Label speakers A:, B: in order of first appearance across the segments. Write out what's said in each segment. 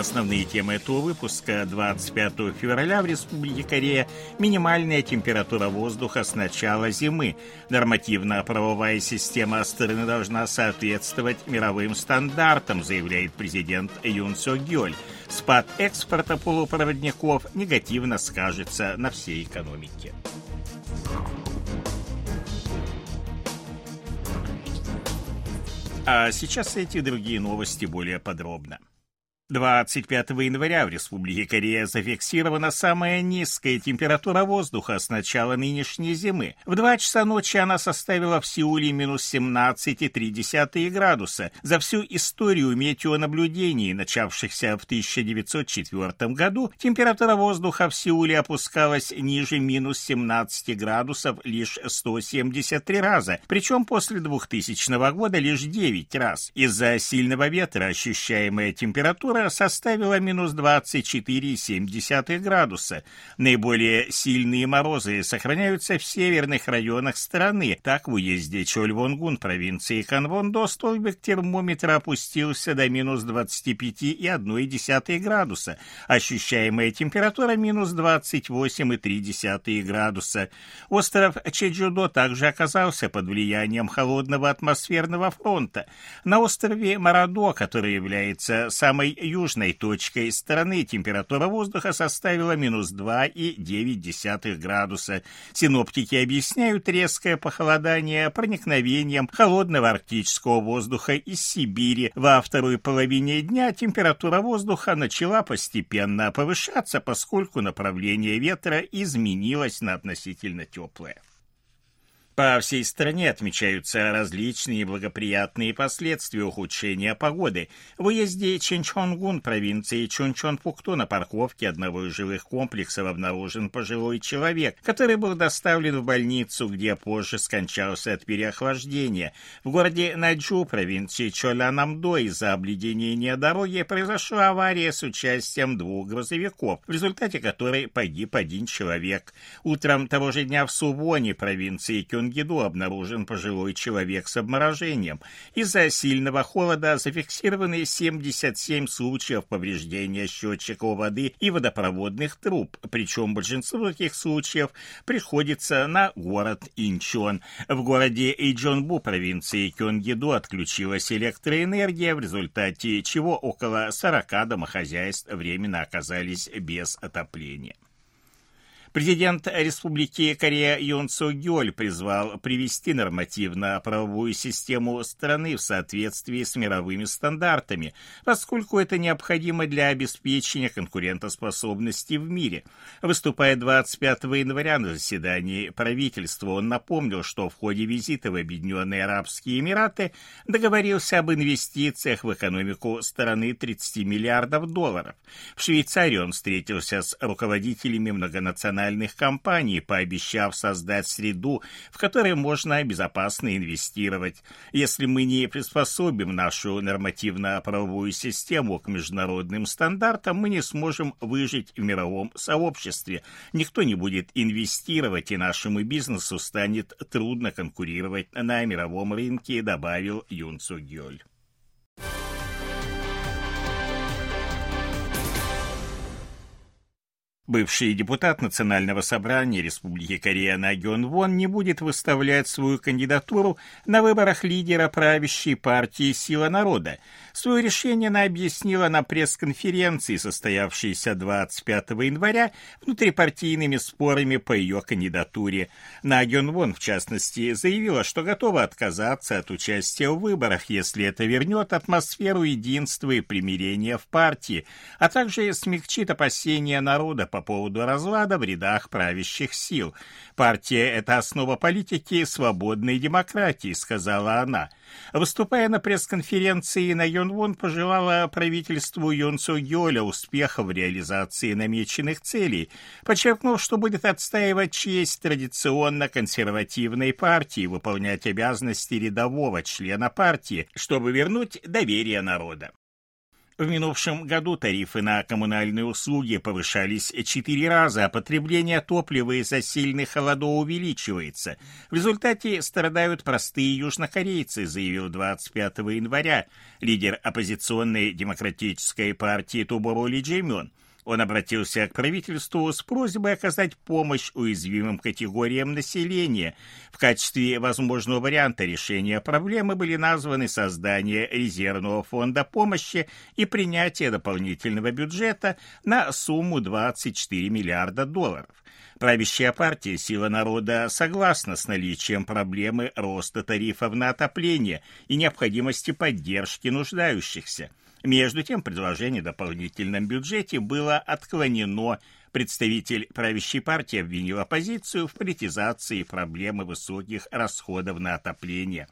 A: Основные темы этого выпуска 25 февраля в Республике Корея минимальная температура воздуха с начала зимы. Нормативно-правовая система страны должна соответствовать мировым стандартам, заявляет президент Юн Сё Гёль. Спад экспорта полупроводников негативно скажется на всей экономике. А сейчас эти другие новости более подробно. 25 января в Республике Корея зафиксирована самая низкая температура воздуха с начала нынешней зимы. В 2 часа ночи она составила в Сеуле минус 17,3 градуса. За всю историю метеонаблюдений, начавшихся в 1904 году, температура воздуха в Сеуле опускалась ниже минус 17 градусов лишь 173 раза, причем после 2000 года лишь 9 раз. Из-за сильного ветра ощущаемая температура температура составила минус 24,7 градуса. Наиболее сильные морозы сохраняются в северных районах страны. Так, в уезде Чольвонгун провинции Канвондо столбик термометра опустился до минус 25,1 градуса. Ощущаемая температура минус 28,3 градуса. Остров Чеджудо также оказался под влиянием холодного атмосферного фронта. На острове Марадо, который является самой южной точкой страны температура воздуха составила минус 2,9 градуса. Синоптики объясняют резкое похолодание проникновением холодного арктического воздуха из Сибири. Во второй половине дня температура воздуха начала постепенно повышаться, поскольку направление ветра изменилось на относительно теплое. По всей стране отмечаются различные благоприятные последствия ухудшения погоды. В уезде Ченчонгун провинции Чунчонпукту на парковке одного из жилых комплексов обнаружен пожилой человек, который был доставлен в больницу, где позже скончался от переохлаждения. В городе Наджу провинции Чолянамдо из-за обледенения дороги произошла авария с участием двух грузовиков, в результате которой погиб один человек. Утром того же дня в Сувоне провинции Кюн Кёнгиду обнаружен пожилой человек с обморожением. Из-за сильного холода зафиксированы 77 случаев повреждения счетчиков воды и водопроводных труб, причем большинство таких случаев приходится на город Инчон. В городе Эйджонбу провинции Кёнгиду отключилась электроэнергия, в результате чего около 40 домохозяйств временно оказались без отопления. Президент Республики Корея Юн Су Гёль призвал привести нормативно-правовую систему страны в соответствии с мировыми стандартами, поскольку это необходимо для обеспечения конкурентоспособности в мире. Выступая 25 января на заседании правительства, он напомнил, что в ходе визита в Объединенные Арабские Эмираты договорился об инвестициях в экономику страны 30 миллиардов долларов. В Швейцарии он встретился с руководителями многонациональных национальных компаний, пообещав создать среду, в которой можно безопасно инвестировать. Если мы не приспособим нашу нормативно-правовую систему к международным стандартам, мы не сможем выжить в мировом сообществе. Никто не будет инвестировать, и нашему бизнесу станет трудно конкурировать на мировом рынке, добавил Юн Цугёль. Бывший депутат Национального собрания Республики Корея На Гён Вон не будет выставлять свою кандидатуру на выборах лидера правящей партии «Сила народа». Свое решение она объяснила на пресс-конференции, состоявшейся 25 января, внутрипартийными спорами по ее кандидатуре. На Гён Вон, в частности, заявила, что готова отказаться от участия в выборах, если это вернет атмосферу единства и примирения в партии, а также смягчит опасения народа по по поводу разлада в рядах правящих сил. «Партия — это основа политики свободной демократии», — сказала она. Выступая на пресс-конференции, на Йонвон пожелала правительству Йон Гёля успеха в реализации намеченных целей, подчеркнув, что будет отстаивать честь традиционно консервативной партии, выполнять обязанности рядового члена партии, чтобы вернуть доверие народа. В минувшем году тарифы на коммунальные услуги повышались четыре раза, а потребление топлива из-за сильных холодов увеличивается. В результате страдают простые южнокорейцы, заявил 25 января лидер оппозиционной демократической партии Туборо Ли. Он обратился к правительству с просьбой оказать помощь уязвимым категориям населения. В качестве возможного варианта решения проблемы были названы создание резервного фонда помощи и принятие дополнительного бюджета на сумму 24 миллиарда долларов. Правящая партия «Сила народа» согласна с наличием проблемы роста тарифов на отопление и необходимости поддержки нуждающихся. Между тем, предложение о дополнительном бюджете было отклонено. Представитель правящей партии обвинил оппозицию в политизации проблемы высоких расходов на отопление.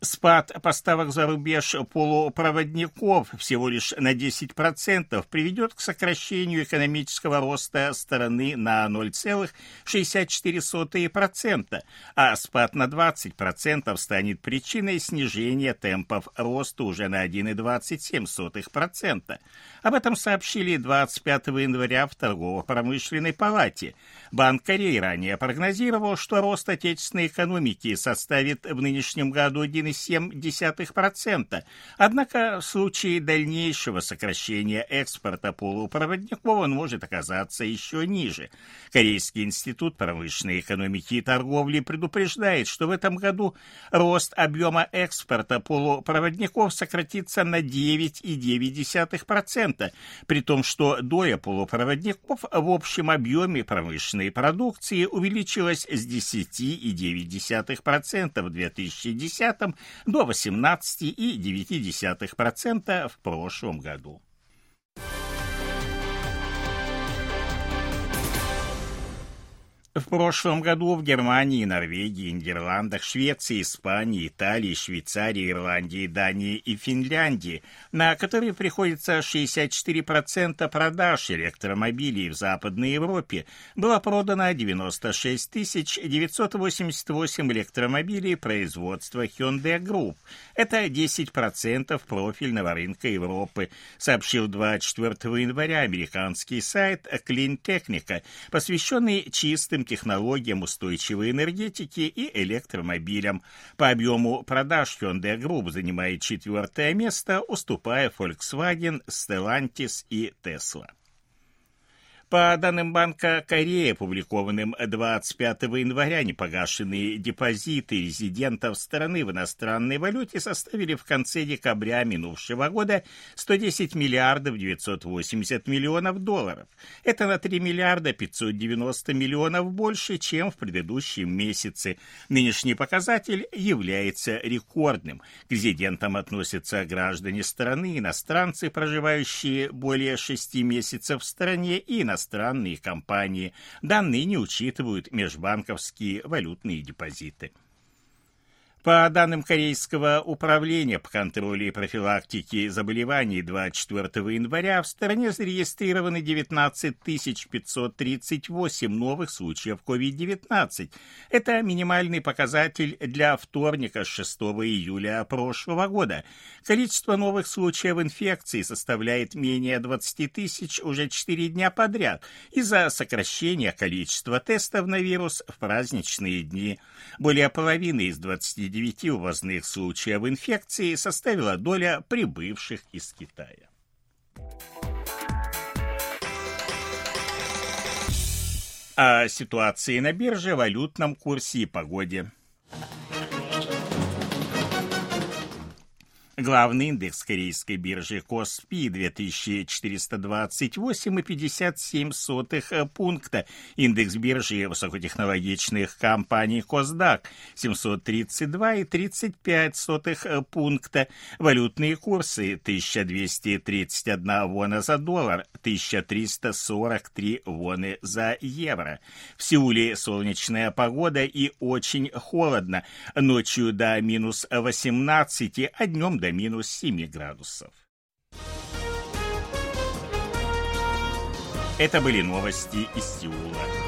A: Спад поставок за рубеж полупроводников всего лишь на 10% приведет к сокращению экономического роста страны на 0,64%, а спад на 20% станет причиной снижения темпов роста уже на 1,27%. Об этом сообщили 25 января в торгово-промышленной палате. Банк Кореи ранее прогнозировал, что рост отечественной экономики составит в нынешнем году 1 1,7%. Однако в случае дальнейшего сокращения экспорта полупроводников он может оказаться еще ниже. Корейский институт промышленной экономики и торговли предупреждает, что в этом году рост объема экспорта полупроводников сократится на 9,9%, при том, что доля полупроводников в общем объеме промышленной продукции увеличилась с 10,9% в 2010 до 18,9% в прошлом году. В прошлом году в Германии, Норвегии, Нидерландах, Швеции, Испании, Италии, Швейцарии, Ирландии, Дании и Финляндии, на которые приходится 64% продаж электромобилей в Западной Европе, было продано 96 988 электромобилей производства Hyundai Group. Это 10% профильного рынка Европы, сообщил 24 января американский сайт Clean Technica, посвященный чистым технологиям устойчивой энергетики и электромобилям. По объему продаж Hyundai Group занимает четвертое место, уступая Volkswagen, Stellantis и Tesla. По данным Банка Кореи, опубликованным 25 января, непогашенные депозиты резидентов страны в иностранной валюте составили в конце декабря минувшего года 110 миллиардов 980 миллионов долларов. Это на 3 миллиарда 590 миллионов больше, чем в предыдущем месяце. Нынешний показатель является рекордным. К резидентам относятся граждане страны, иностранцы, проживающие более 6 месяцев в стране и иностранцы иностранные компании. Данные не учитывают межбанковские валютные депозиты. По данным Корейского управления по контролю и профилактике заболеваний 24 января в стране зарегистрированы 19 538 новых случаев COVID-19. Это минимальный показатель для вторника 6 июля прошлого года. Количество новых случаев инфекции составляет менее 20 тысяч уже 4 дня подряд из-за сокращения количества тестов на вирус в праздничные дни. Более половины из 20 29 увозных случаев инфекции составила доля прибывших из Китая. О ситуации на бирже, валютном курсе и погоде. Главный индекс корейской биржи Коспи 2428,57 пункта. Индекс биржи высокотехнологичных компаний Косдак 732,35 пункта. Валютные курсы 1231 вона за доллар, 1343 воны за евро. В Сеуле солнечная погода и очень холодно. Ночью до минус 18, а днем до до минус 7 градусов. Это были новости из Сеула.